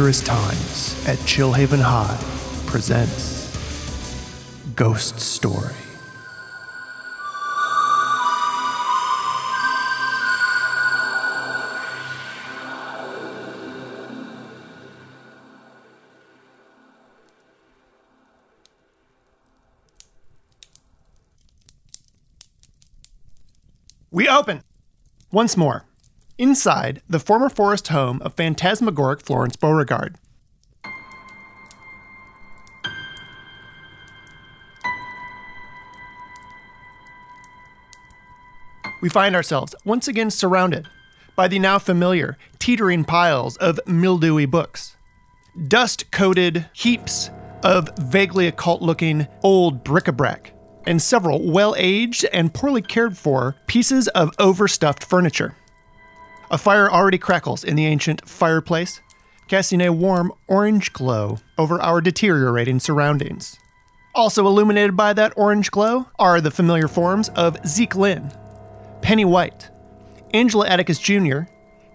Dangerous Times at Chillhaven High presents Ghost Story. We open! Once more, inside the former forest home of phantasmagoric Florence Beauregard. We find ourselves once again surrounded by the now familiar teetering piles of mildewy books, dust coated heaps of vaguely occult looking old bric a brac, and several well aged and poorly cared for pieces of overstuffed furniture. A fire already crackles in the ancient fireplace, casting a warm orange glow over our deteriorating surroundings. Also illuminated by that orange glow are the familiar forms of Zeke Lynn, Penny White, Angela Atticus Jr.,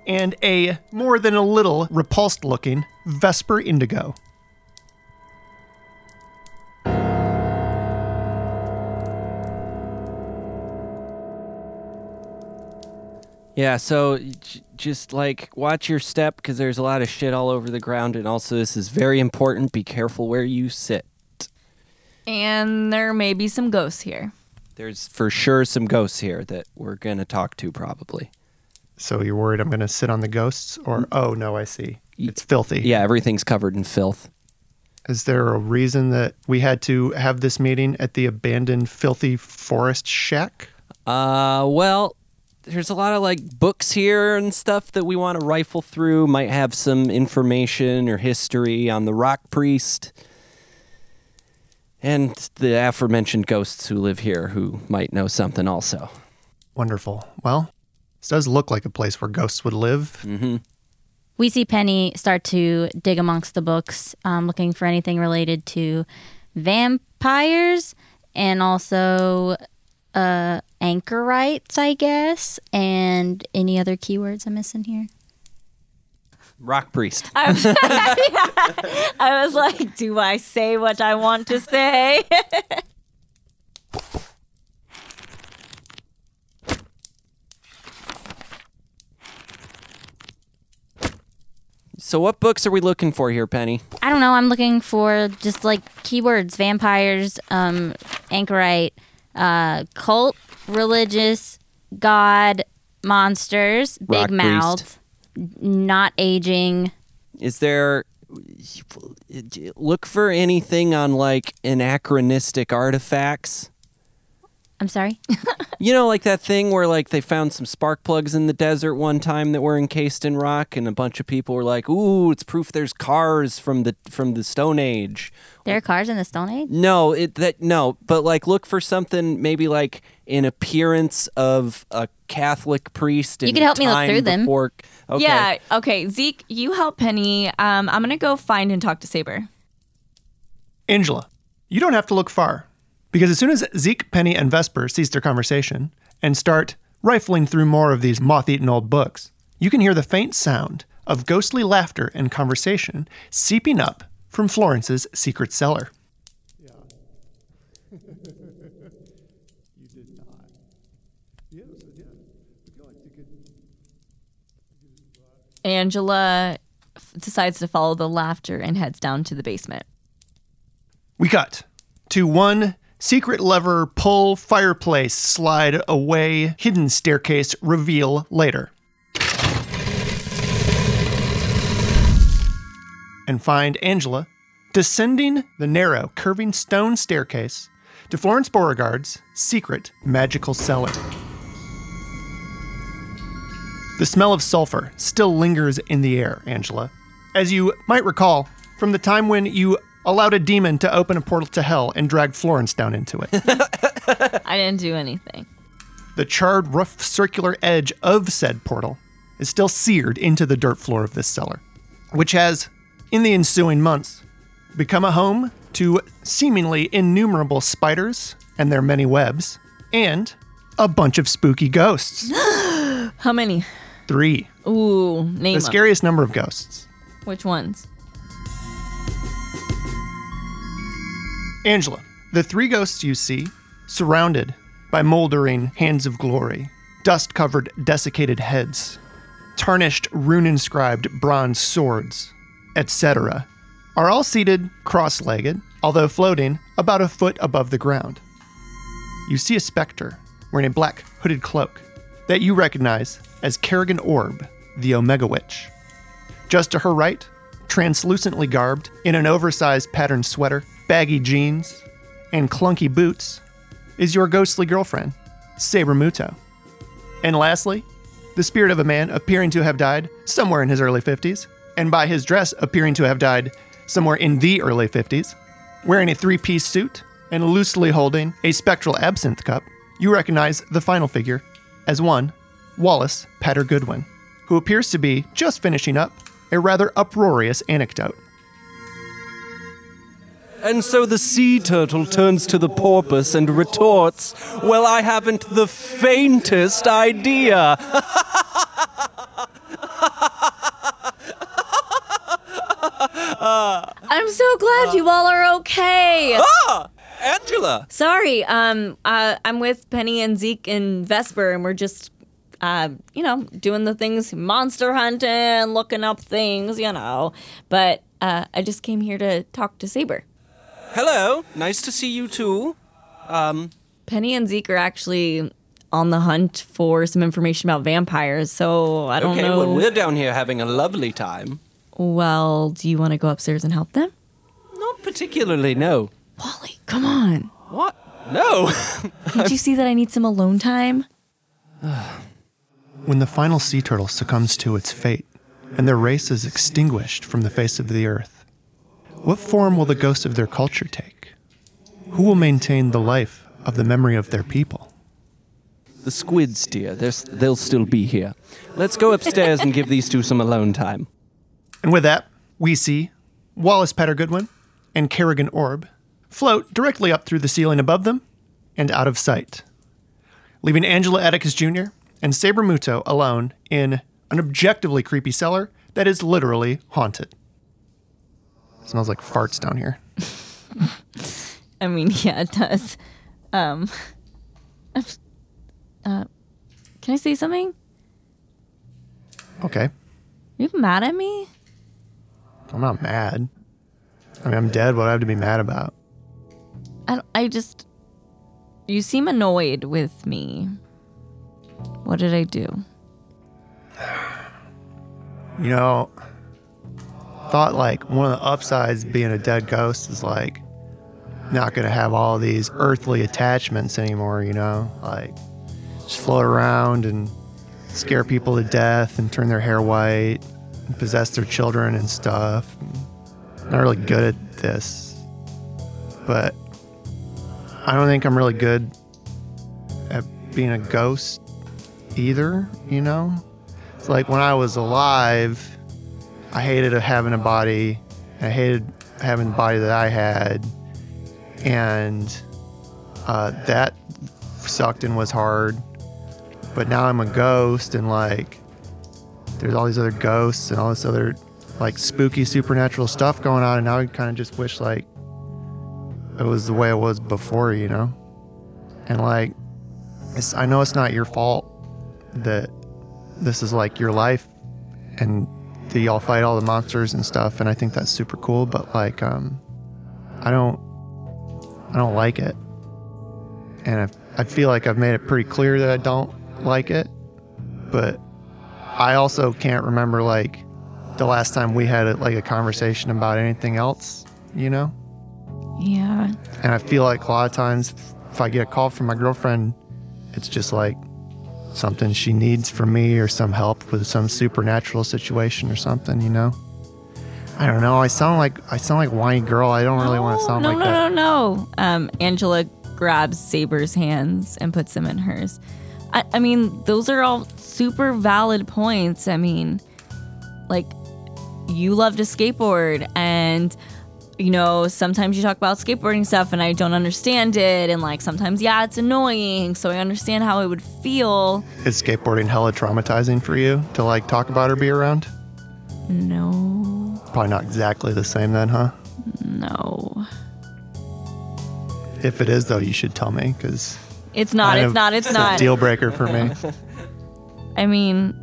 and a more than a little repulsed looking Vesper Indigo. Yeah, so j- just like watch your step because there's a lot of shit all over the ground, and also this is very important. Be careful where you sit. And there may be some ghosts here. There's for sure some ghosts here that we're gonna talk to probably. So you're worried I'm going to sit on the ghosts? Or, oh no, I see. It's filthy. Yeah, everything's covered in filth. Is there a reason that we had to have this meeting at the abandoned, filthy forest shack? Uh, well, there's a lot of like books here and stuff that we want to rifle through. Might have some information or history on the rock priest and the aforementioned ghosts who live here who might know something also. Wonderful. Well, this does look like a place where ghosts would live. Mm-hmm. We see Penny start to dig amongst the books, um, looking for anything related to vampires and also uh, anchorites, I guess, and any other keywords I'm missing here. Rock priest. I was, I was like, do I say what I want to say? So, what books are we looking for here, Penny? I don't know. I'm looking for just like keywords: vampires, um, anchorite, uh, cult, religious, god, monsters, Rock big mouth, not aging. Is there look for anything on like anachronistic artifacts? I'm sorry. You know, like that thing where like they found some spark plugs in the desert one time that were encased in rock, and a bunch of people were like, "Ooh, it's proof there's cars from the from the Stone Age." there are cars in the Stone Age. No, it that no, but like look for something maybe like an appearance of a Catholic priest. You in could help me look time through them. before- Okay. Yeah. Okay, Zeke, you help Penny. Um, I'm gonna go find and talk to Saber. Angela, you don't have to look far. Because as soon as Zeke, Penny, and Vesper cease their conversation and start rifling through more of these moth eaten old books, you can hear the faint sound of ghostly laughter and conversation seeping up from Florence's secret cellar. Angela f- decides to follow the laughter and heads down to the basement. We cut to one secret lever pull fireplace slide away hidden staircase reveal later. And find Angela descending the narrow, curving stone staircase to Florence Beauregard's secret magical cellar. The smell of sulfur still lingers in the air, Angela. As you might recall from the time when you allowed a demon to open a portal to hell and drag Florence down into it. I didn't do anything. the charred, rough, circular edge of said portal is still seared into the dirt floor of this cellar, which has, in the ensuing months, become a home to seemingly innumerable spiders and their many webs, and a bunch of spooky ghosts. How many? Three. Ooh, name The 'em. scariest number of ghosts. Which ones? Angela, the three ghosts you see, surrounded by moldering hands of glory, dust covered, desiccated heads, tarnished, rune inscribed bronze swords, etc., are all seated cross legged, although floating about a foot above the ground. You see a specter wearing a black hooded cloak that you recognize as Kerrigan Orb, the Omega Witch. Just to her right, translucently garbed in an oversized patterned sweater, baggy jeans, and clunky boots, is your ghostly girlfriend, Saber Muto. And lastly, the spirit of a man appearing to have died somewhere in his early 50s, and by his dress appearing to have died somewhere in the early 50s, wearing a three piece suit and loosely holding a spectral absinthe cup, you recognize the final figure as one, Wallace Patter Goodwin, who appears to be just finishing up a rather uproarious anecdote. And so the sea turtle turns to the porpoise and retorts, Well, I haven't the faintest idea. I'm so glad you all are okay. ah! Angela! Sorry, um, uh, I'm with Penny and Zeke and Vesper, and we're just, uh, you know, doing the things, monster hunting, looking up things, you know. But uh, I just came here to talk to Saber. Hello, nice to see you too. Um, Penny and Zeke are actually on the hunt for some information about vampires, so I don't okay, know. Okay, well, we're down here having a lovely time. Well, do you want to go upstairs and help them? Not particularly, no. Wally, come on. What? No! Can't you see that I need some alone time? When the final sea turtle succumbs to its fate and their race is extinguished from the face of the earth, what form will the ghost of their culture take? Who will maintain the life of the memory of their people? the squids, dear, They're, they'll still be here. Let's go upstairs and give these two some alone time. And with that, we see Wallace Patter Goodwin and Kerrigan Orb float directly up through the ceiling above them and out of sight, leaving Angela Atticus Jr. and Saber Muto alone in an objectively creepy cellar that is literally haunted. Smells like farts down here. I mean, yeah, it does. Um, uh, can I say something? Okay, Are you mad at me? I'm not mad. I mean, I'm dead. What do I have to be mad about? I, I just. You seem annoyed with me. What did I do? You know, thought like one of the upsides being a dead ghost is like not gonna have all these earthly attachments anymore, you know? Like just float around and scare people to death and turn their hair white and possess their children and stuff. not really good at this. But I don't think I'm really good at being a ghost either, you know? It's like when I was alive, I hated having a body. I hated having the body that I had. And uh, that sucked and was hard. But now I'm a ghost, and like, there's all these other ghosts and all this other like spooky supernatural stuff going on. And now I kind of just wish like it was the way it was before, you know? And like, I know it's not your fault that this is like your life and that y'all fight all the monsters and stuff and I think that's super cool but like um I don't I don't like it and I, I feel like I've made it pretty clear that I don't like it but I also can't remember like the last time we had a, like a conversation about anything else you know Yeah. and I feel like a lot of times if I get a call from my girlfriend, it's just like something she needs from me or some help with some supernatural situation or something, you know? I don't know. I sound like I sound like whiny girl. I don't really want to sound no, like no, that. No, no, no. Um, Angela grabs Saber's hands and puts them in hers. I, I mean, those are all super valid points. I mean, like, you love to skateboard, and you know, sometimes you talk about skateboarding stuff, and I don't understand it, and like sometimes, yeah, it's annoying. So I understand how it would feel. Is skateboarding hella traumatizing for you to like talk about or be around? No, Probably not exactly the same then, huh? no. If it is, though, you should tell me because It's not. It's not. It's not. deal breaker for me. I mean,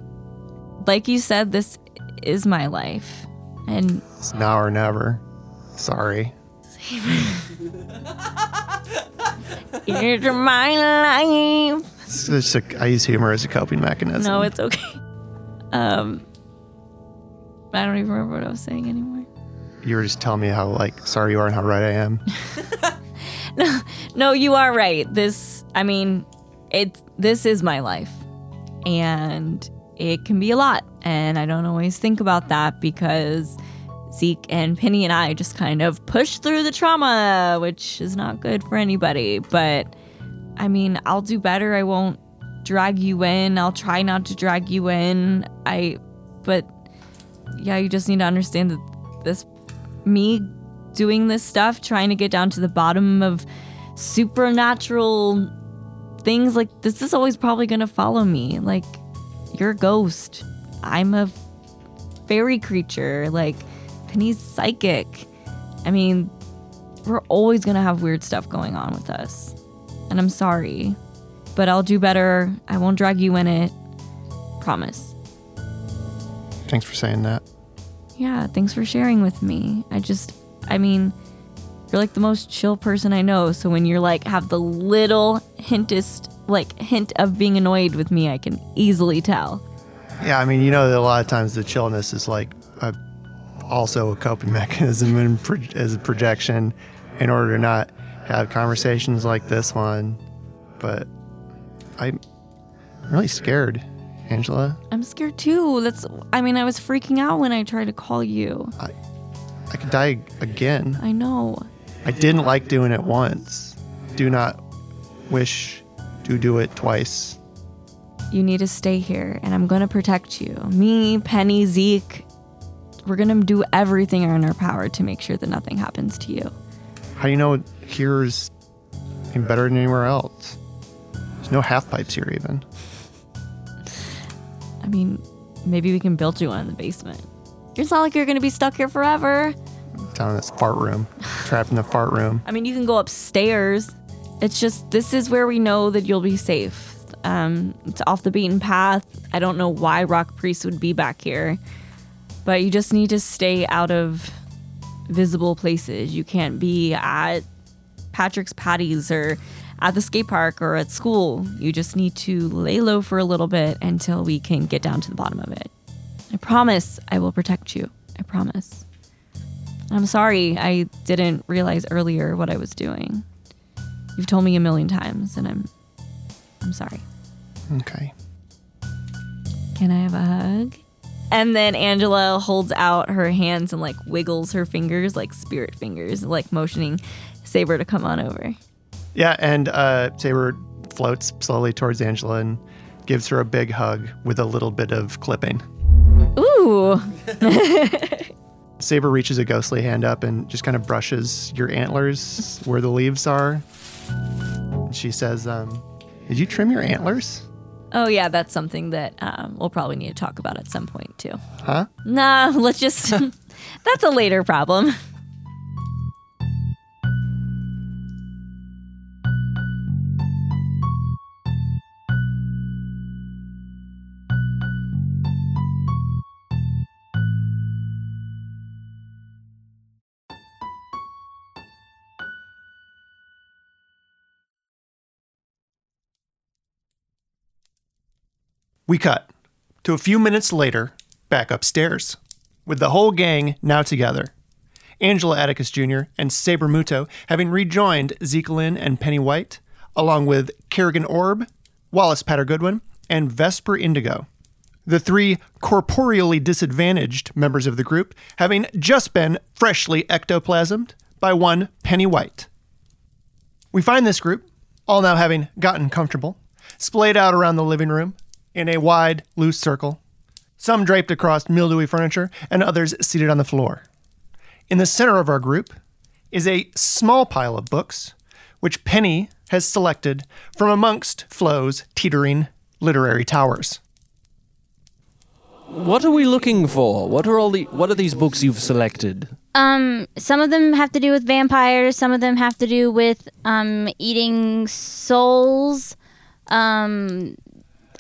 like you said, this is my life. And It's now or never. Sorry. it's my life. It's just a, I use humor as a coping mechanism. No, it's okay. Um, I don't even remember what I was saying anymore. you were just telling me how like sorry you are and how right I am. No, no, you are right. This, I mean, it. This is my life, and it can be a lot. And I don't always think about that because Zeke and Penny and I just kind of push through the trauma, which is not good for anybody. But I mean, I'll do better. I won't drag you in. I'll try not to drag you in. I, but yeah, you just need to understand that this, me doing this stuff, trying to get down to the bottom of supernatural things like this is always probably going to follow me. Like, you're a ghost. I'm a fairy creature. Like, Penny's psychic. I mean, we're always going to have weird stuff going on with us. And I'm sorry, but I'll do better. I won't drag you in it. Promise. Thanks for saying that. Yeah, thanks for sharing with me. I just, I mean, you're like the most chill person I know. So when you're like, have the little hintest, like, hint of being annoyed with me, I can easily tell. Yeah, I mean, you know that a lot of times the chillness is like also a coping mechanism and pro- as a projection in order to not have conversations like this one. But I'm really scared, Angela. I'm scared too. That's, I mean, I was freaking out when I tried to call you. I could die again. I know. I didn't like doing it once. Do not wish to do it twice. You need to stay here, and I'm gonna protect you. Me, Penny, Zeke, we're gonna do everything in our power to make sure that nothing happens to you. How do you know here's better than anywhere else? There's no half pipes here, even. I mean, maybe we can build you one in the basement. It's not like you're gonna be stuck here forever. Down in this fart room, trapped in the fart room. I mean, you can go upstairs. It's just this is where we know that you'll be safe. Um, it's off the beaten path. I don't know why Rock Priest would be back here, but you just need to stay out of visible places. You can't be at Patrick's Patties or at the skate park or at school. You just need to lay low for a little bit until we can get down to the bottom of it. I promise I will protect you. I promise. I'm sorry I didn't realize earlier what I was doing. You've told me a million times and I'm I'm sorry. Okay. Can I have a hug? And then Angela holds out her hands and like wiggles her fingers like spirit fingers, like motioning Saber to come on over. Yeah, and uh, Saber floats slowly towards Angela and gives her a big hug with a little bit of clipping. Ooh. Saber reaches a ghostly hand up and just kind of brushes your antlers where the leaves are. And she says, um, Did you trim your antlers? Oh yeah, that's something that um, we'll probably need to talk about at some point too. Huh? Nah, let's just. that's a later problem. We cut to a few minutes later, back upstairs, with the whole gang now together. Angela Atticus Jr. and Saber Muto having rejoined Zeke Lynn and Penny White, along with Kerrigan Orb, Wallace Patter Goodwin, and Vesper Indigo. The three corporeally disadvantaged members of the group having just been freshly ectoplasmed by one Penny White. We find this group, all now having gotten comfortable, splayed out around the living room in a wide, loose circle, some draped across mildewy furniture and others seated on the floor. In the center of our group is a small pile of books, which Penny has selected from amongst Flo's teetering literary towers. What are we looking for? What are all the what are these books you've selected? Um, some of them have to do with vampires. Some of them have to do with um eating souls. Um,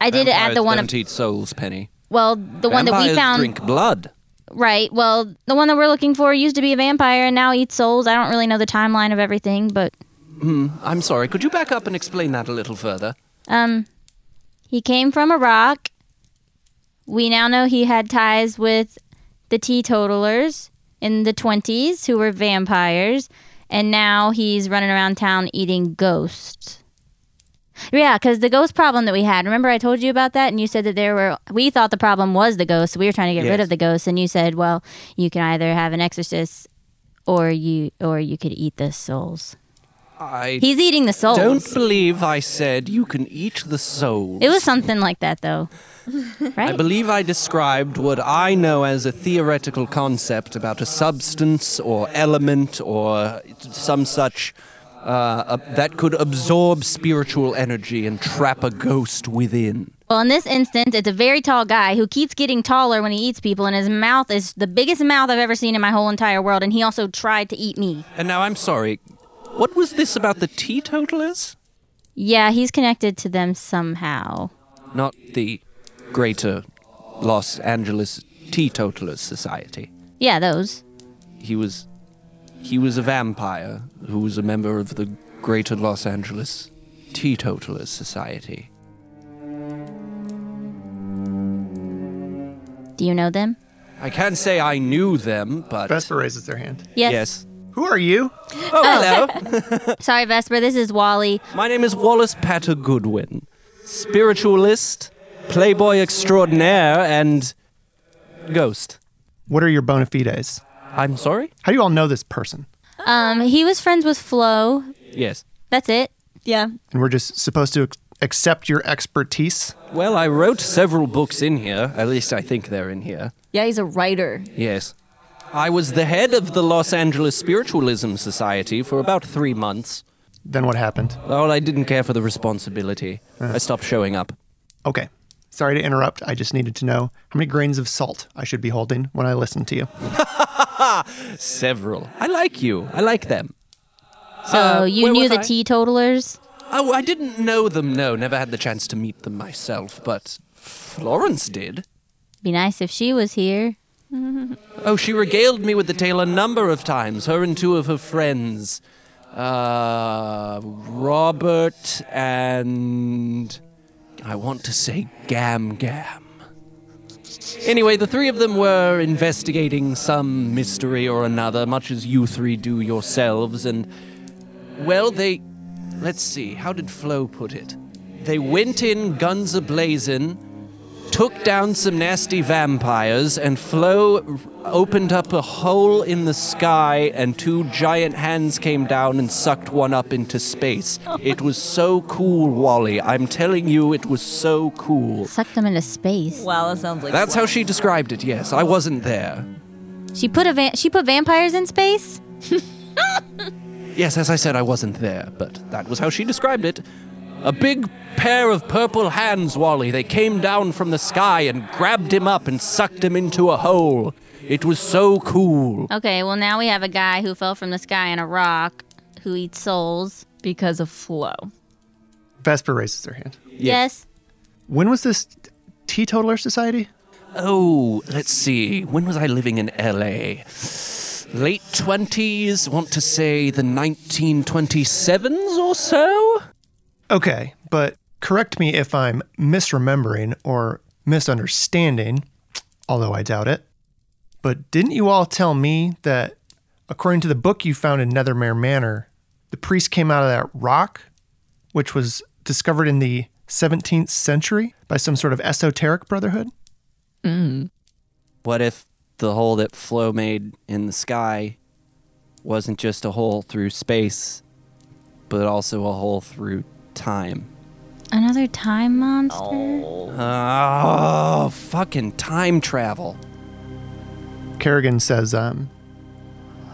I did add the one. Don't eat souls, Penny. well, the one that we found. drink blood. Right. Well, the one that we're looking for used to be a vampire and now eats souls. I don't really know the timeline of everything, but I'm sorry. Could you back up and explain that a little further? um, he came from a rock. We now know he had ties with the teetotalers in the 20s who were vampires, and now he's running around town eating ghosts. Yeah, because the ghost problem that we had, remember I told you about that? And you said that there were, we thought the problem was the ghosts. So we were trying to get rid of the ghosts. And you said, well, you can either have an exorcist or you or you could eat the souls. I He's eating the souls. don't believe I said you can eat the souls. It was something like that, though. Right? I believe I described what I know as a theoretical concept about a substance or element or some such uh, that could absorb spiritual energy and trap a ghost within. Well, in this instance, it's a very tall guy who keeps getting taller when he eats people, and his mouth is the biggest mouth I've ever seen in my whole entire world. And he also tried to eat me. And now I'm sorry. What was this about the teetotalers? Yeah, he's connected to them somehow. Not the Greater Los Angeles Teetotalers Society. Yeah, those. He was he was a vampire who was a member of the Greater Los Angeles Teetotalers Society. Do you know them? I can't say I knew them, but Vesper raises their hand. Yes. yes. Who are you? Oh, oh. hello. Sorry, Vesper. This is Wally. My name is Wallace Patter Goodwin, spiritualist, playboy extraordinaire, and ghost. What are your bona fides? I'm sorry? How do you all know this person? Um, he was friends with Flo. Yes. That's it. Yeah. And we're just supposed to accept your expertise? Well, I wrote several books in here. At least I think they're in here. Yeah, he's a writer. Yes. I was the head of the Los Angeles Spiritualism Society for about three months. Then what happened? Well, I didn't care for the responsibility. I stopped showing up. Okay. Sorry to interrupt. I just needed to know how many grains of salt I should be holding when I listen to you. Several. I like you. I like them. So Uh, you knew the I? teetotalers? Oh, I didn't know them, no. Never had the chance to meet them myself, but Florence did. Be nice if she was here. Oh, she regaled me with the tale a number of times, her and two of her friends. Uh, Robert and. I want to say Gam Gam. Anyway, the three of them were investigating some mystery or another, much as you three do yourselves, and. Well, they. Let's see, how did Flo put it? They went in guns ablazing, took down some nasty vampires, and Flo opened up a hole in the sky, and two giant hands came down and sucked one up into space. It was so cool, Wally. I'm telling you, it was so cool. Sucked them into space. Wow, that sounds like That's how she described it, yes. I wasn't there. She put a va- she put vampires in space? Yes, as I said, I wasn't there, but that was how she described it. A big pair of purple hands, Wally. They came down from the sky and grabbed him up and sucked him into a hole. It was so cool. Okay, well now we have a guy who fell from the sky in a rock who eats souls. because of Flo. Vesper raises her hand. Yes. When was this Teetotaler Society? Oh, let's see. When was I living in LA? Late 20s, want to say the 1927s or so? Okay, but correct me if I'm misremembering or misunderstanding, although I doubt it. But didn't you all tell me that, according to the book you found in Nethermere Manor, the priest came out of that rock, which was discovered in the 17th century by some sort of esoteric brotherhood? Mm. What if the hole that Flo made in the sky wasn't just a hole through space, but also a hole through time? Another time monster? Oh, fucking time travel. Kerrigan says um,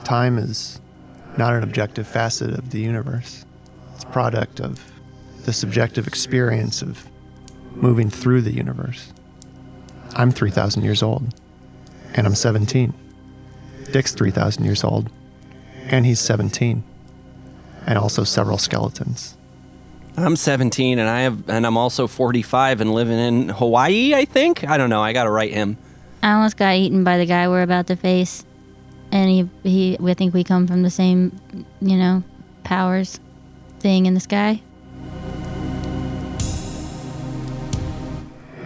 time is not an objective facet of the universe. It's a product of the subjective experience of moving through the universe. I'm 3,000 years old, and I'm 17. Dick's 3,000 years old, and he's 17, and also several skeletons. I'm 17 and I have and I'm also 45 and living in Hawaii, I think. I don't know. I got to write him. I almost got eaten by the guy we're about to face, and he he. I think we come from the same, you know, powers thing in the sky.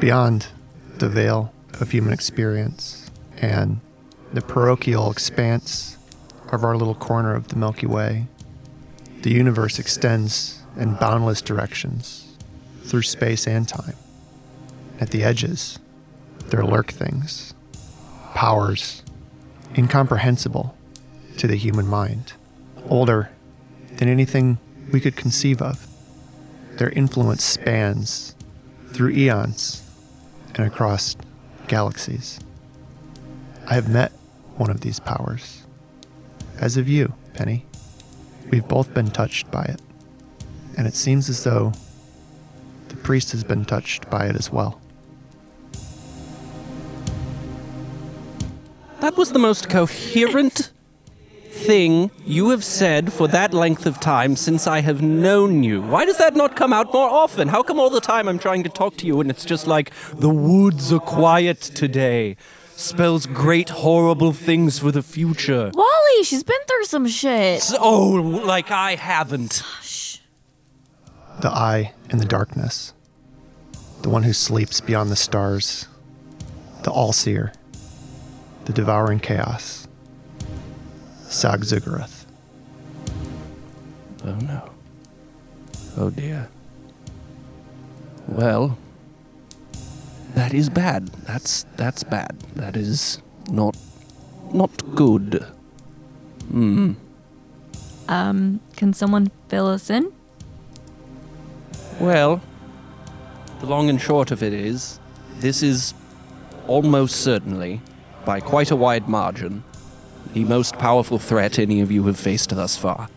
Beyond the veil of human experience and the parochial expanse of our little corner of the Milky Way, the universe extends in boundless directions through space and time. At the edges, there lurk things, powers incomprehensible to the human mind, older than anything we could conceive of. Their influence spans through eons and across galaxies. I have met one of these powers. As have you, Penny. We've both been touched by it. And it seems as though the priest has been touched by it as well. That was the most coherent thing you have said for that length of time since I have known you. Why does that not come out more often? How come all the time I'm trying to talk to you and it's just like, the woods are quiet today? Spells great, horrible things for the future. Wally, she's been through some shit. So, oh, like I haven't. The eye in the darkness. The one who sleeps beyond the stars. The all seer. The devouring chaos. Sag Zugarath. Oh no. Oh dear. Well, that is bad. That's that's bad. That is not not good. Hmm. Um, can someone fill us in? Well, the long and short of it is, this is almost certainly, by quite a wide margin, the most powerful threat any of you have faced thus far.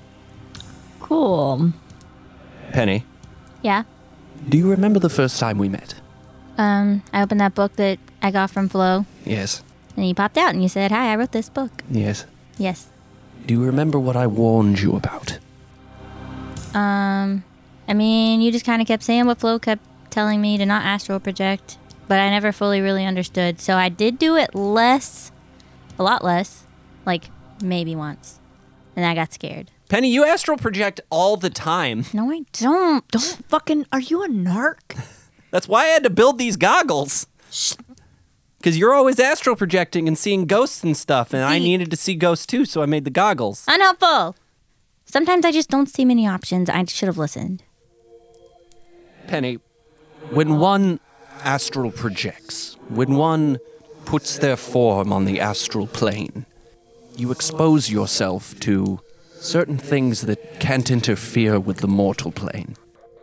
Cool. Penny, Yeah. do you remember the first time we met? Um, I opened that book that I got from Flo, Yes. and you popped out and you said, "Hi, I wrote this book." Yes. Yes. Do you remember what I warned you about? Um, I mean, you just kind of kept saying what Flo kept telling me to not astral project, but I never fully really understood. So I did do it less, a lot less, like maybe once, and I got scared. Penny, you astral project all the time. No, I don't. Don't fucking. Are you a narc? That's why I had to build these goggles. Because you're always astral projecting and seeing ghosts and stuff, and I needed to see ghosts too, so I made the goggles. Unhelpful. Sometimes I just don't see many options. I should have listened. Penny, when one astral projects, when one puts their form on the astral plane, you expose yourself to certain things that can't interfere with the mortal plane.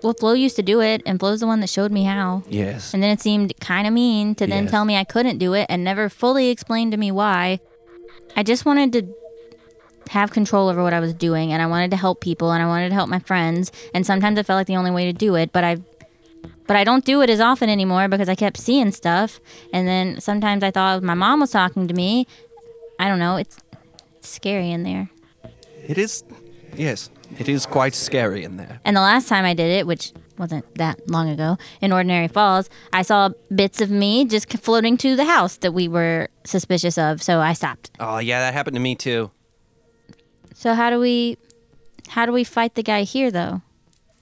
Well, Flo used to do it, and Flo's the one that showed me how. Yes. And then it seemed kind of mean to then Yes. tell me I couldn't do it and never fully explain to me why. I just wanted to have control over what I was doing, and I wanted to help people, and I wanted to help my friends. And sometimes I felt like the only way to do it, but I, but I don't do it as often anymore because I kept seeing stuff. And then sometimes I thought my mom was talking to me. I don't know. It's, it's scary in there. It is, yes, it is quite scary in there. And the last time I did it, which wasn't that long ago, in Ordinary Falls, I saw bits of me just floating to the house that we were suspicious of. So I stopped. Oh, yeah, that happened to me too. So how do we, how do we fight the guy here, though?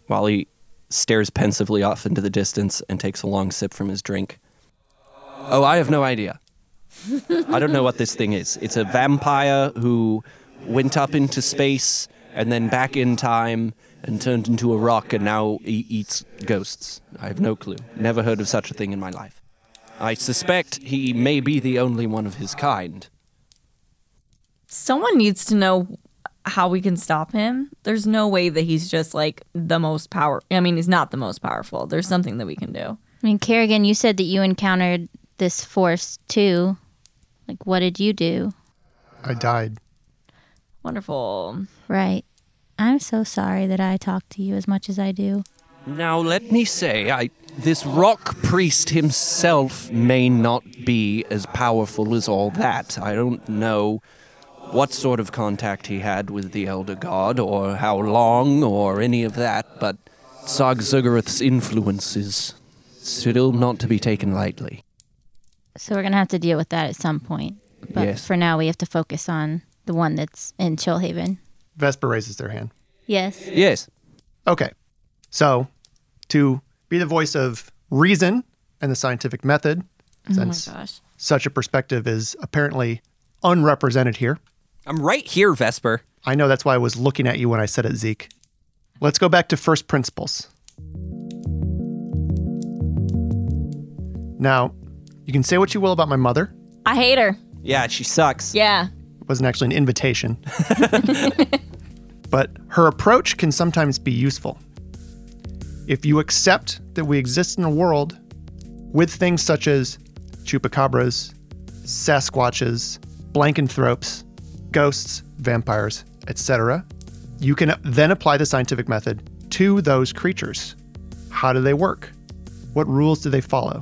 Wally stares pensively off into the distance and takes a long sip from his drink. Oh, I have no idea. I don't know what this thing is. It's a vampire who went up into space and then back in time and turned into a rock and now e- eats ghosts. I have no clue. Never heard of such a thing in my life. I suspect he may be the only one of his kind. Someone needs to know how we can stop him. There's no way that he's just like the most power. I mean, he's not the most powerful. There's something that we can do. I mean, Kerrigan, you said that you encountered this force too. Like, what did you do? I died. Wonderful. Right. I'm so sorry that I talk to you as much as I do. Now, let me say, I, this rock priest himself may not be as powerful as all that. I don't know what sort of contact he had with the Elder God, or how long, or any of that, but Sog Zugarath's influence is still not to be taken lightly. So we're gonna have to deal with that at some point. But Yes. for now, we have to focus on the one that's in Chillhaven. Vesper raises their hand. Yes. Yes. Okay. So, to be the voice of reason and the scientific method, oh since Gosh. such a perspective is apparently unrepresented here, I'm right here, Vesper. I know that's why I was looking at you when I said it, Zeke. Let's go back to first principles. Now, you can say what you will about my mother. I hate her. Yeah, she sucks. Yeah. It wasn't actually an invitation. but her approach can sometimes be useful. If you accept that we exist in a world with things such as chupacabras, sasquatches, blankenthropes, ghosts, vampires, etc., you can then apply the scientific method to those creatures. How do they work? What rules do they follow?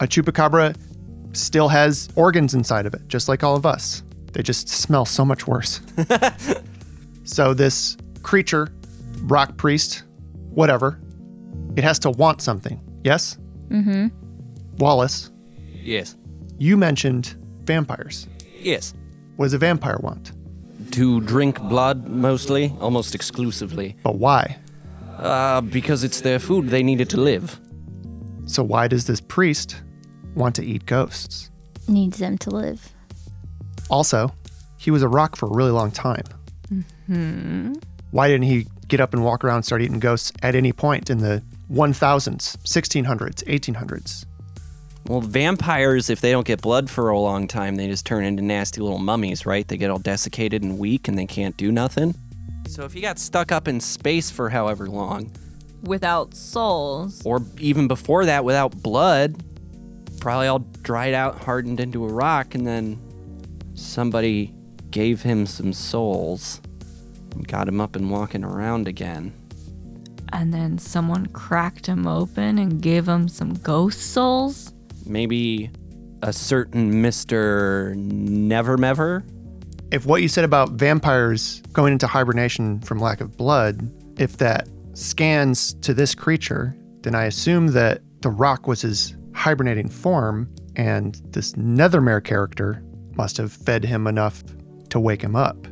A chupacabra still has organs inside of it, just like all of us. They just smell so much worse. so, this creature, rock priest, whatever, it has to want something. Yes? Mm hmm. Wallace, Yes. you mentioned vampires. Yes. What does a vampire want? To drink blood, mostly, almost exclusively. But why? Uh, because it's their food, they need it to live. So, why does this priest want to eat ghosts? Needs them to live. Also, he was a rock for a really long time. Why didn't he get up and walk around and start eating ghosts at any point in the 1000s, 1600s, 1800s? Well, vampires, if they don't get blood for a long time, they just turn into nasty little mummies, right? They get all desiccated and weak and they can't do nothing. So if you got stuck up in space for however long, Without souls. or even before that without blood, probably all dried out, hardened into a rock, and then somebody gave him some souls and got him up and walking around again. And then someone cracked him open and gave him some ghost souls. Maybe a certain Mr. Nethermere? If what you said about vampires going into hibernation from lack of blood, if that scans to this creature, then I assume that the rock was his hibernating form, and this Nethermere character must have fed him enough to wake him up.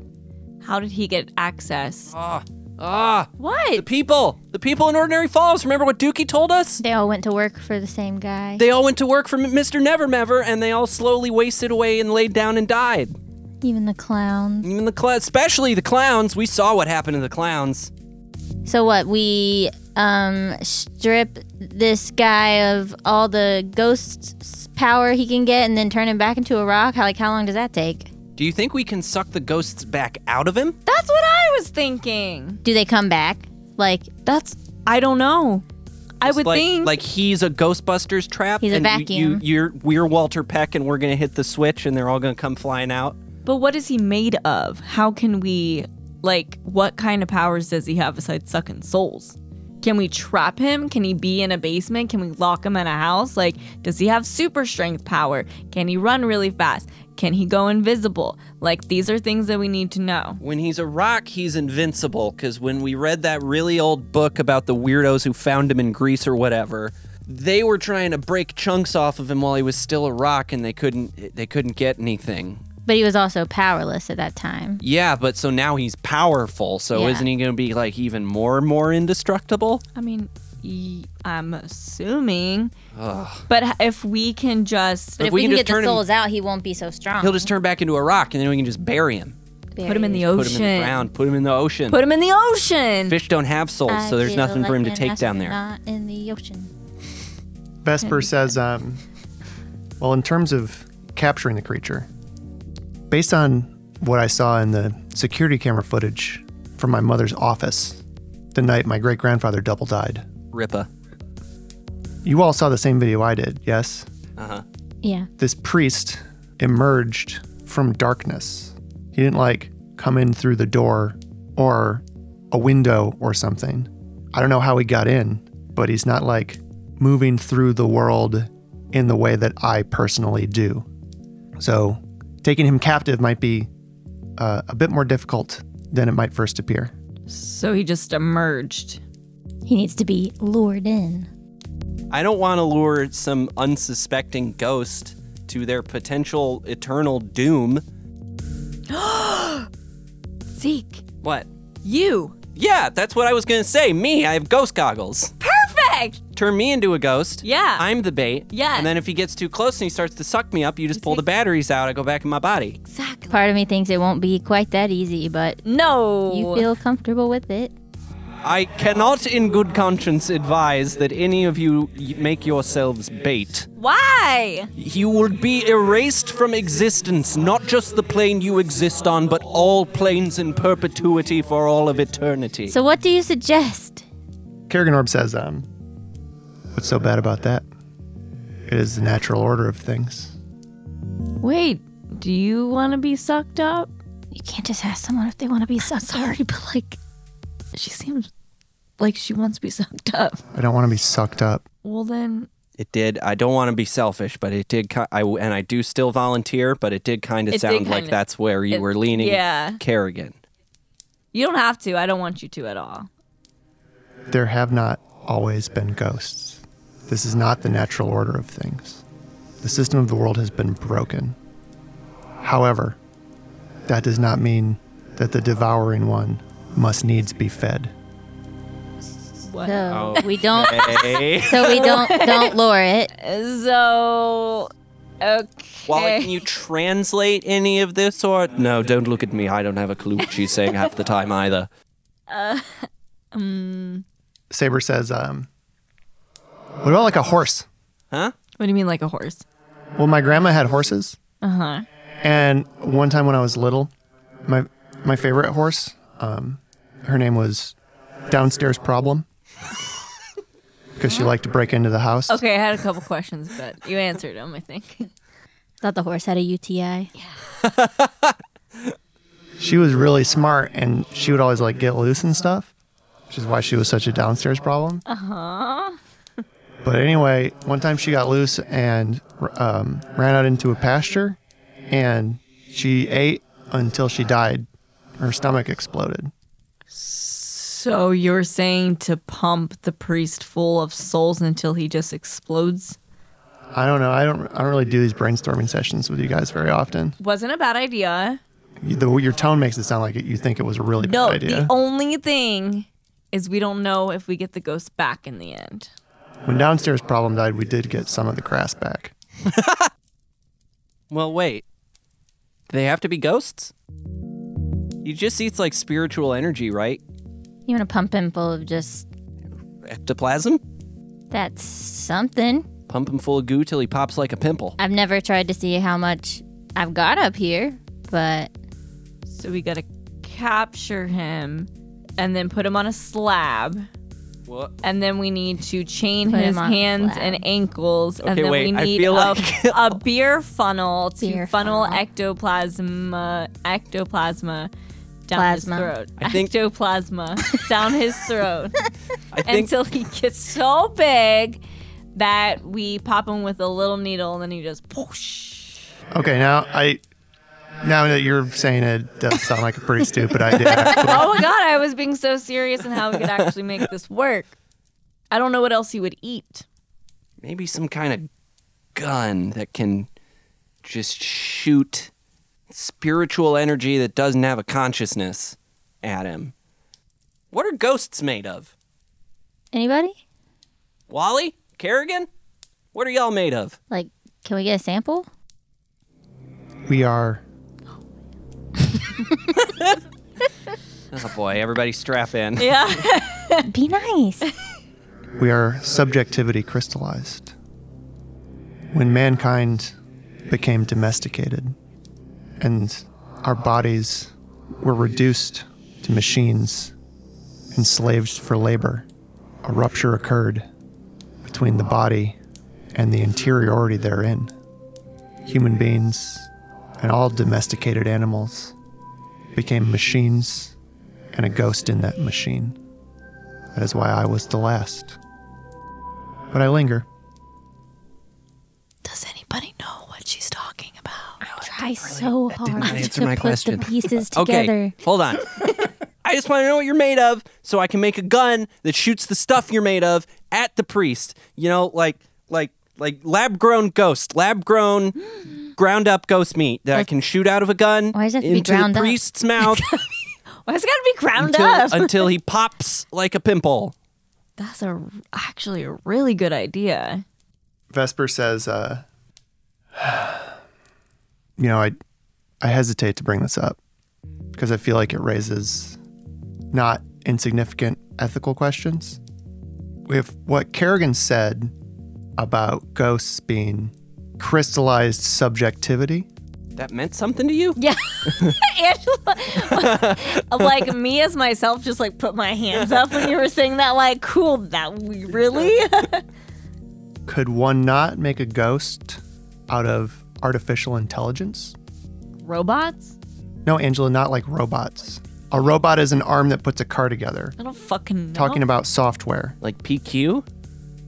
How did he get access? Ah, ah, What? the people, the people in Ordinary Falls. Remember what Dookie told us? They all went to work for the same guy. They all went to work for Mr. Nethermere, and they all slowly wasted away and laid down and died. Even the clowns. Even the cl- especially the clowns. We saw what happened to the clowns. So what? We um strip this guy of all the ghost power he can get, and then turn him back into a rock. How like how long does that take? Do you think we can suck the ghosts back out of him? That's what I was thinking. Do they come back? Like That's I don't know. I would like, think like he's a Ghostbusters trap. He's a and you- vacuum. You, you're we're Walter Peck, and we're gonna hit the switch, and they're all gonna come flying out. But what is he made of? How can we like what kind of powers does he have besides sucking souls? Can we trap him? Can he be in a basement? Can we lock him in a house? Like, does he have super strength power? Can he run really fast? Can he go invisible? Like, these are things that we need to know. When he's a rock, he's invincible. Because when we read that really old book about the weirdos who found him in Greece or whatever, they were trying to break chunks off of him while he was still a rock, and they couldn't. They couldn't get anything. but he was also powerless at that time. Yeah, but so now he's powerful. So Yeah. isn't he going to be like even more and more indestructible? I mean, y- I'm assuming. But if we can just But if we we can can, get the turn him- souls out, he won't be so strong. He'll just turn back into a rock, and then we can just bury him. put him in the ocean. Put him in the ground. Put him in the ocean. Put him in the ocean. Fish don't have souls, I so there's feel nothing for him to take down there. astronaut in the ocean. Vesper says, um, well, in terms of capturing the creature, based on what I saw in the security camera footage from my mother's office the night my great grandfather double died, Rippa. you all saw the same video I did, yes? Uh huh. Yeah. This priest emerged from darkness. He didn't like come in through the door or a window or something. I don't know how he got in, but he's not like moving through the world in the way that I personally do. So, taking him captive might be uh, a bit more difficult than it might first appear. So he just emerged. He needs to be lured in. I don't want to lure some unsuspecting ghost to their potential eternal doom. Zeke, What? you. Yeah, that's what I was gonna say. Me, I have ghost goggles. Perfect. Turn me into a ghost. Yeah. I'm the bait. Yeah. And then if he gets too close and he starts to suck me up, you just pull the batteries out. I go back in my body. Exactly. Part of me thinks it won't be quite that easy, but No. you feel comfortable with it. I cannot, in good conscience, advise that any of you make yourselves bait. Why? You will be erased from existence, not just the plane you exist on, but all planes in perpetuity for all of eternity. So, what do you suggest? Kerrigan Orb says, um, What's so bad about that? It is the natural order of things. Wait, do you want to be sucked up? You can't just ask someone if they want to be sucked up. Sorry, but like, she seems like she wants to be sucked up. I don't want to be sucked up. Well, then, it did. I don't want to be selfish, but it did. Ki- I and I do still volunteer, but it did kind of It did sound like kinda- that's where you it- were leaning. yeah. Kerrigan. you don't have to. I don't want you to at all. There have not always been ghosts. This is not the natural order of things. The system of the world has been broken. However, that does not mean that the devouring one must needs be fed. What? So Oh. we don't. Hey. So we don't don't lure it. So, okay. Wally, can you translate any of this or no? Don't look at me. I don't have a clue what she's saying half the time either. Um. Saber says, um, What about like a horse? Huh? What do you mean, like a horse? Well, my grandma had horses. Uh huh. And one time when I was little, my my favorite horse, um, her name was Downstairs Problem, because she liked to break into the house. Okay, I had a couple questions, but you answered them. I think. Thought the horse had a UTI. Yeah. She was really smart, and she would always like get loose and stuff, which is why she was such a downstairs problem. Uh huh. But anyway, one time she got loose and um, ran out into a pasture, and she ate until she died. Her stomach exploded. So you're saying to pump the priest full of souls until he just explodes? I don't know. I don't. I don't really do these brainstorming sessions with you guys very often. Wasn't a bad idea. You, the, your tone makes it sound like you think it was a really No, bad idea. the only thing is we don't know if we get the ghost back in the end. when downstairs problem died, we did get some of the grass back. Well, wait. Do they have to be ghosts? You just see it's like spiritual energy, right? You want to pump him full of just Ectoplasm? that's something. Pump him full of goo till he pops like a pimple. I've never tried to see how much I've got up here, but So we gotta capture him and then put him on a slab. What? And then we need to chain Put his him on hands slab. and ankles. and Okay, then wait, we I need feel a, like- a beer funnel to Beer funnel funnel. ectoplasma ectoplasma down Plasma. his throat. I think- ectoplasma down his throat I think until he gets so big that we pop him with a little needle and then he just poosh. Okay, now I. Now that you're saying it, it does sound like a pretty stupid idea. actually. Oh my god, I was being so serious in how we could actually make this work. I don't know what else he would eat. maybe some kind of gun that can just shoot spiritual energy that doesn't have a consciousness at him. What are ghosts made of? anybody? Wally? Kerrigan? What are y'all made of? Like, can we get a sample? we are. Oh boy, everybody strap in. Yeah. Be nice. We are subjectivity crystallized. When mankind became domesticated and our bodies were reduced to machines enslaved for labor, a rupture occurred between the body and the interiority therein. Human beings and all domesticated animals became machines and a ghost in that machine. That is why I was the last. But I linger. Try so hard not answer to my put question. the pieces together. Okay, hold on. I just want to know what you're made of so I can make a gun that shoots the stuff you're made of at the priest. You know, like like like lab grown ghost, lab grown ground up ghost meat that I can shoot out of a gun Why does it have to be into ground the up? priest's mouth Why has it got to be ground until, up? until he pops like a pimple. That's a actually a really good idea. Vesper says, uh, you know, I, I hesitate to bring this up because I feel like it raises not insignificant ethical questions. With what Kerrigan said about ghosts being crystallized subjectivity, That meant something to you? Yeah, Angela, like me as myself, just like put my hands up when you were saying that. Like, cool, that we really. could one not make a ghost out of artificial intelligence? Robots? No, Angela, not like robots. A robot is an arm that puts a car together. I don't fucking know. Talking about software. Like PQ?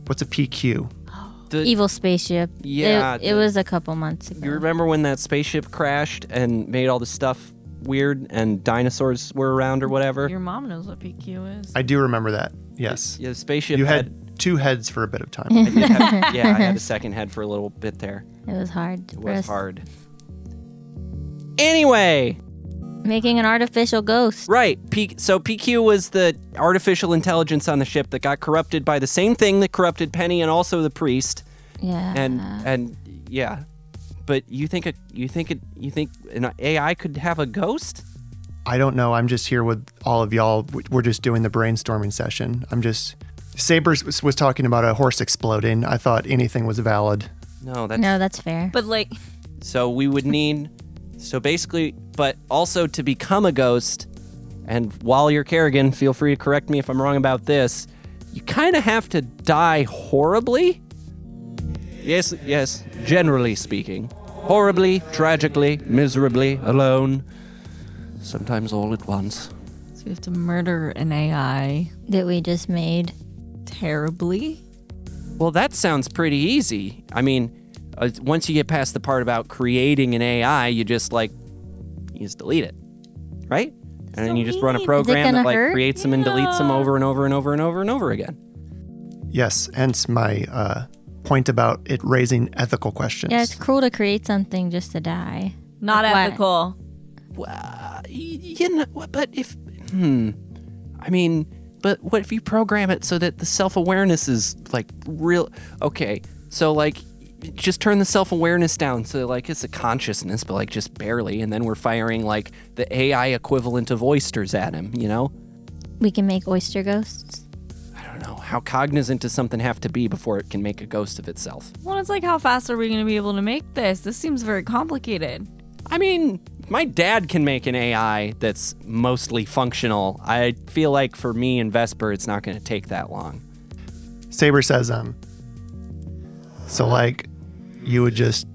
What's a PQ? The, Evil spaceship. Yeah, It, it the- was a couple months ago. You remember when that spaceship crashed and made all the stuff weird and dinosaurs were around or whatever? Your mom knows what PQ is. I do remember that. Yes. Yeah, the spaceship You had, had two heads for a bit of time. I did have- yeah, I had a second head for a little bit there. It was hard. It was us. hard. Anyway, Making an artificial ghost. right. P- so PQ was the artificial intelligence on the ship that got corrupted by the same thing that corrupted Penny and also the priest. Yeah. And and yeah, but you think a you think it you think an AI could have a ghost? I don't know. I'm just here with all of y'all. We're just doing the brainstorming session. I'm just. Sabers was, was talking about a horse exploding. I thought anything was valid. No, that's no, that's fair. But like, So we would need, so basically, but also to become a ghost, and while you're Kerrigan, feel free to correct me if I'm wrong about this, you kind of have to die horribly. Yes, yes, generally speaking. Horribly, tragically, miserably, alone. Sometimes all at once. so you have to murder an AI That we just made. terribly. Well, that sounds pretty easy. I mean, uh, once you get past the part about creating an AI, you just like, you just delete it, right? And then you just run a mean. Is it program that like hurt? creates them and deletes them over and over and over and over and over again. Yes, hence my uh, point about it raising ethical questions. Yeah, it's cruel to create something just to die. Not Like ethical. Well, you know, but if, hmm, I mean, but what if you program it so that the self awareness is like real? Okay, so like, just turn the self awareness down so like it's a consciousness, but like just barely, and then we're firing like the AI equivalent of oysters at him. You know, We can make oyster ghosts. I don't know how cognizant does something have to be before it can make a ghost of itself. Well, it's like, how fast are we going to be able to make this? This seems very complicated. I mean, my dad can make an AI that's mostly functional. I feel like for me and Vesper, it's not going to take that long. Saber says, um, so like, you would just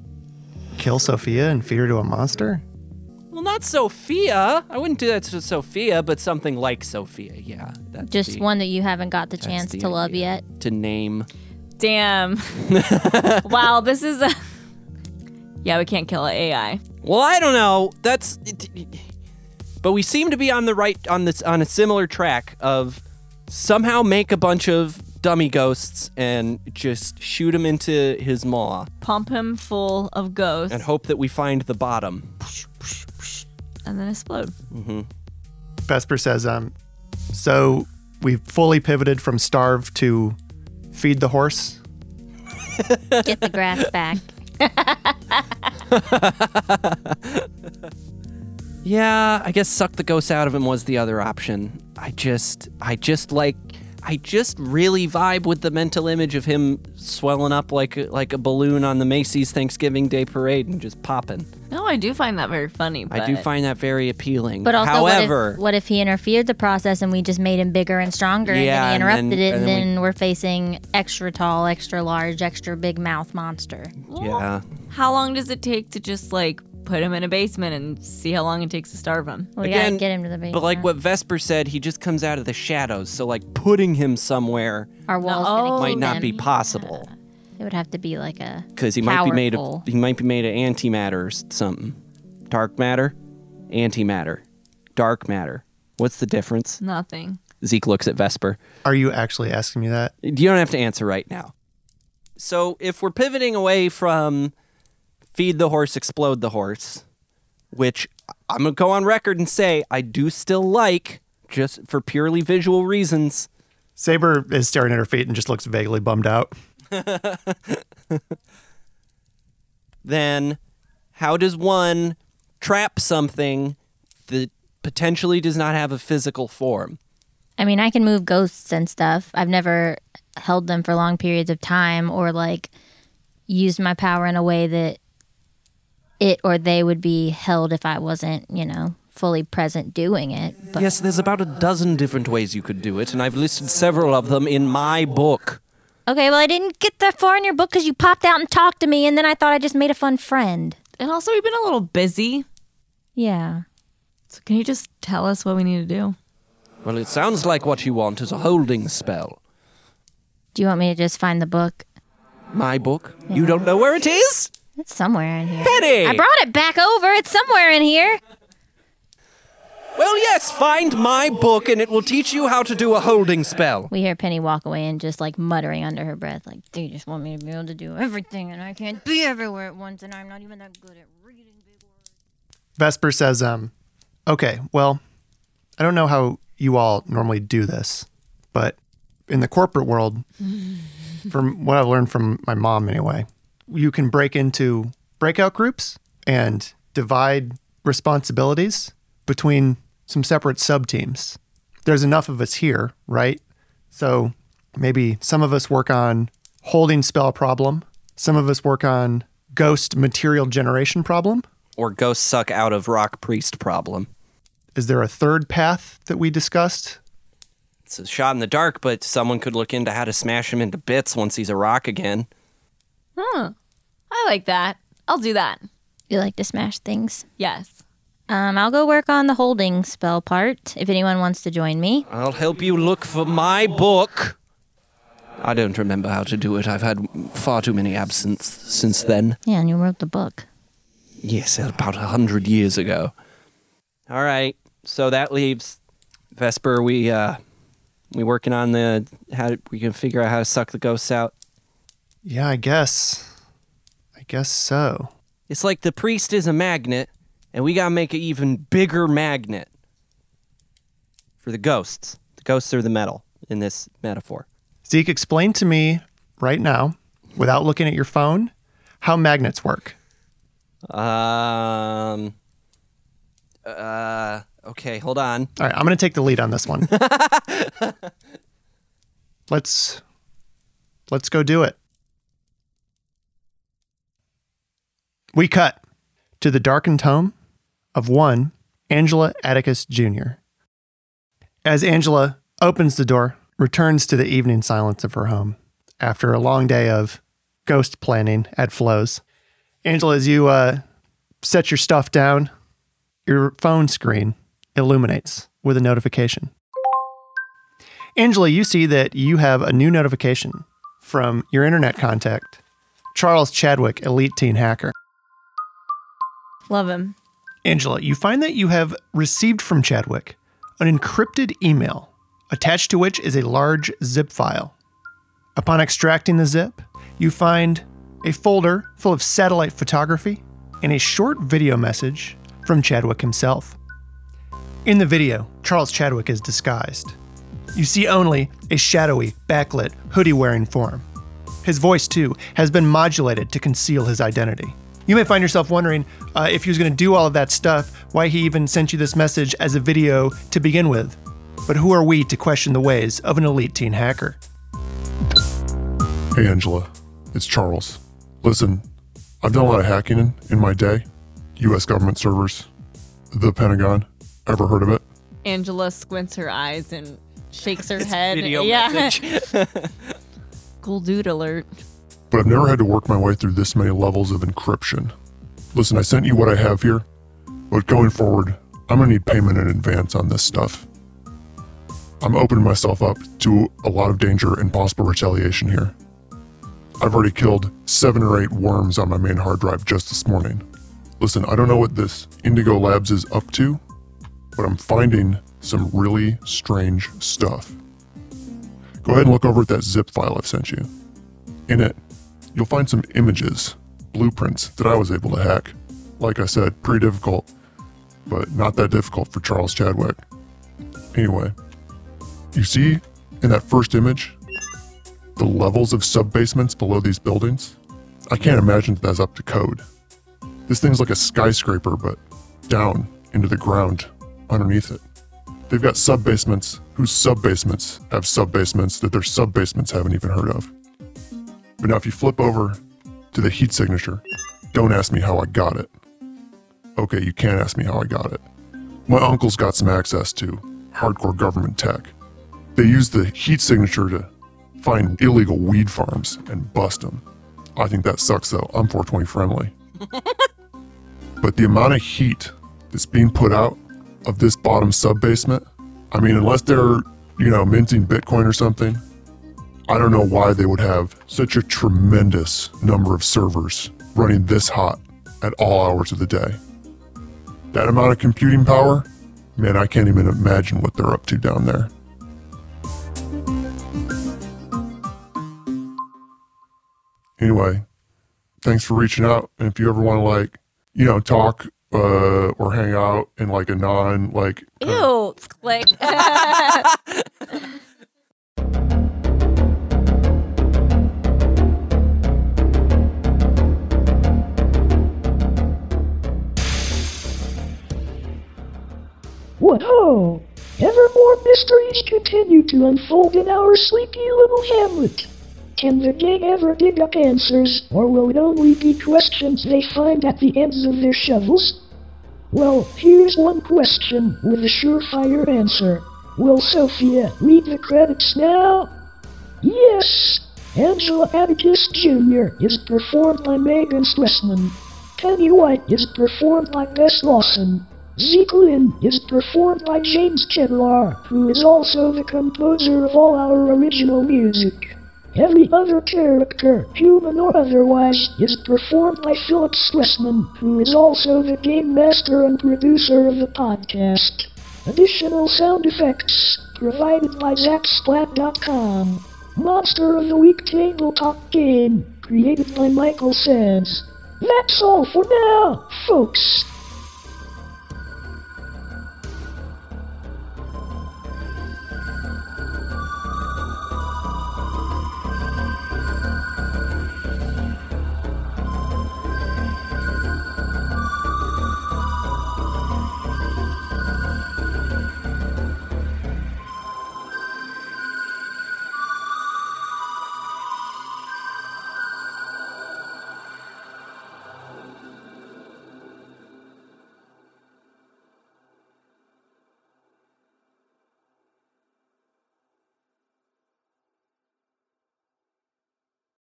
kill Sophia and feed her to a monster? Well, not Sophia. I wouldn't do that to Sophia, but something like Sophia. Yeah, that's Just the- one that you haven't got the chance the to love yet. to name. Damn. wow, this is a. Yeah, we can't kill an AI. Well, I don't know. That's, but we seem to be on the right on this on a similar track of somehow make a bunch of dummy ghosts and just shoot them into his maw Pump him full of ghosts and hope that we find the bottom. and then explode. Vesper says, um, so we've fully pivoted from starve to feed the horse. Get the grass back. Yeah, I guess suck the ghost out of him was the other option. I just, I just like, I just really vibe with the mental image of him swelling up like a, like a balloon on the Macy's Thanksgiving Day parade and just popping. No, I do find that very funny. But I do find that very appealing. But also, however, what, if, what if he interfered the process and we just made him bigger and stronger Yeah, and and then he interrupted then- it and and then then, we- we... are facing extra tall, extra large, extra big mouth monster? yeah, How long does it take to just like put him in a basement and see how long it takes to starve him? We Again, gotta get him to the basement. but like what Vesper said, he just comes out of the shadows. So like putting him somewhere our walls oh. gonna might keep not him. be possible It would have to be like a because he might be made Powerful. of he might be made of antimatter or s- something. Dark matter, antimatter, dark matter. What's the difference? Nothing. Zeke looks at Vesper. Are you actually asking me that? You don't have to answer right now. So if we're pivoting away from feed the horse, explode the horse, which I'm gonna go on record and say I do still like, just for purely visual reasons. Saber is staring at her feet and just looks vaguely bummed out. Then how does one trap something that potentially does not have a physical form? I mean, I can move ghosts and stuff. I've never held them for long periods of time or like used my power in a way that it or they would be held if I wasn't, you know, fully present doing it. But Yes, there's about a dozen different ways you could do it, and I've listed several of them in my book. okay, well, I didn't get that far in your book because you popped out and talked to me, and then I thought I just made a fun friend. And also, we've been a little busy. Yeah. So can you just tell us what we need to do? Well, it sounds like what you want is a holding spell. Do you want me to just find the book? My book? You don't know where it is? It's somewhere in here. Penny! I brought it back over. It's somewhere in here. Well, yes, find my book and it will teach you how to do a holding spell. We hear Penny walk away and just like muttering under her breath, like, they just want me to be able to do everything, and I can't be everywhere at once, and I'm not even that good at reading big words. Vesper says, um, okay, well, I don't know how you all normally do this, but in the corporate world, from what I've learned from my mom anyway, you can break into breakout groups and divide responsibilities between some separate sub teams. There's enough of us here, right? So maybe some of us work on holding spell problem, some of us work on ghost material generation problem. Or ghost suck out of rock priest problem. Is there a third path that we discussed? It's a shot in the dark, but someone could look into how to smash him into bits once he's a rock again. Huh. I like that. I'll do that. You like to smash things? Yes. Um, I'll go work on the holding spell part if anyone wants to join me. I'll help you look for my book. I don't remember how to do it. I've had far too many absence since then. Yeah, and you wrote the book. Yes, about a hundred years ago. All right, so that leaves Vesper. We uh, we working on the how we can figure out how to suck the ghosts out. Yeah, I guess. I guess so. It's like the priest is a magnet, and we gotta make an even bigger magnet for the ghosts. The ghosts are the metal in this metaphor. Zeke, explain to me right now, without looking at your phone, how magnets work. Um. Uh. Okay, hold on. All right, I'm going to take the lead on this one. let's let's go do it. We cut to the darkened home of one Angela Atticus Jr. As Angela opens the door, returns to the evening silence of her home after a long day of ghost planning at Flo's. Angela, as you uh, set your stuff down, your phone screen illuminates with a notification. Angela, you see that you have a new notification from your internet contact, Charles Chadwick, Elite Teen Hacker. Love him. Angela, you find that you have received from Chadwick an encrypted email, attached to which is a large zip file. Upon extracting the zip, you find a folder full of satellite photography and a short video message from Chadwick himself. In the video, Charles Chadwick is disguised. You see only a shadowy, backlit, hoodie wearing form. His voice, too, has been modulated to conceal his identity. You may find yourself wondering uh, if he was going to do all of that stuff, why he even sent you this message as a video to begin with. But who are we to question the ways of an elite teen hacker? Hey, Angela. It's Charles. Listen, I've done a lot of hacking in, in my day. U.S. government servers, the Pentagon. Ever heard of it? Angela squints her eyes and shakes her head. Video yeah. message. cool dude alert. But I've never had to work my way through this many levels of encryption. Listen, I sent you what I have here, but going forward, I'm gonna need payment in advance on this stuff. I'm opening myself up to a lot of danger and possible retaliation here. I've already killed seven or eight worms on my main hard drive just this morning. Listen, I don't know what this Indigo Labs is up to, but I'm finding some really strange stuff. Go ahead and look over at that zip file I've sent you. In it, you'll find some images, blueprints that I was able to hack. Like I said, pretty difficult, but not that difficult for Charles Chadwick. Anyway, you see in that first image the levels of subbasements below these buildings? I can't imagine that that's up to code. This thing's like a skyscraper, but down into the ground underneath it. They've got subbasements whose subbasements have subbasements that their subbasements haven't even heard of. But now, if you flip over to the heat signature, don't ask me how I got it. Okay, you can't ask me how I got it. My uncle's got some access to hardcore government tech. They use the heat signature to find illegal weed farms and bust them. I think that sucks though. I'm 420 friendly. but the amount of heat that's being put out of this bottom sub basement, I mean, unless they're, you know, minting Bitcoin or something, I don't know why they would have such a tremendous number of servers running this hot at all hours of the day. That amount of computing power, man, I can't even imagine what they're up to down there. Anyway, thanks for reaching out. And if you ever want to, like, you know, talk uh, or hang out in like a non, like, uh, Ew. Like, What ho! Ever more mysteries continue to unfold in our sleepy little hamlet. Can the gang ever dig up answers, or will it only be questions they find at the ends of their shovels? Well, here's one question with a surefire answer. Will Sophia read the credits now? Yes! Angela Atticus Jr. is performed by Megan Stressman. Penny White is performed by Bess Lawson. Zeke Lynn is performed by James Kevlar, who is also the composer of all our original music. Every other character, human or otherwise, is performed by Philip Stressman, who is also the game master and producer of the podcast. Additional sound effects provided by ZapSplat.com. Monster of the Week tabletop game created by Michael Sands. That's all for now, folks.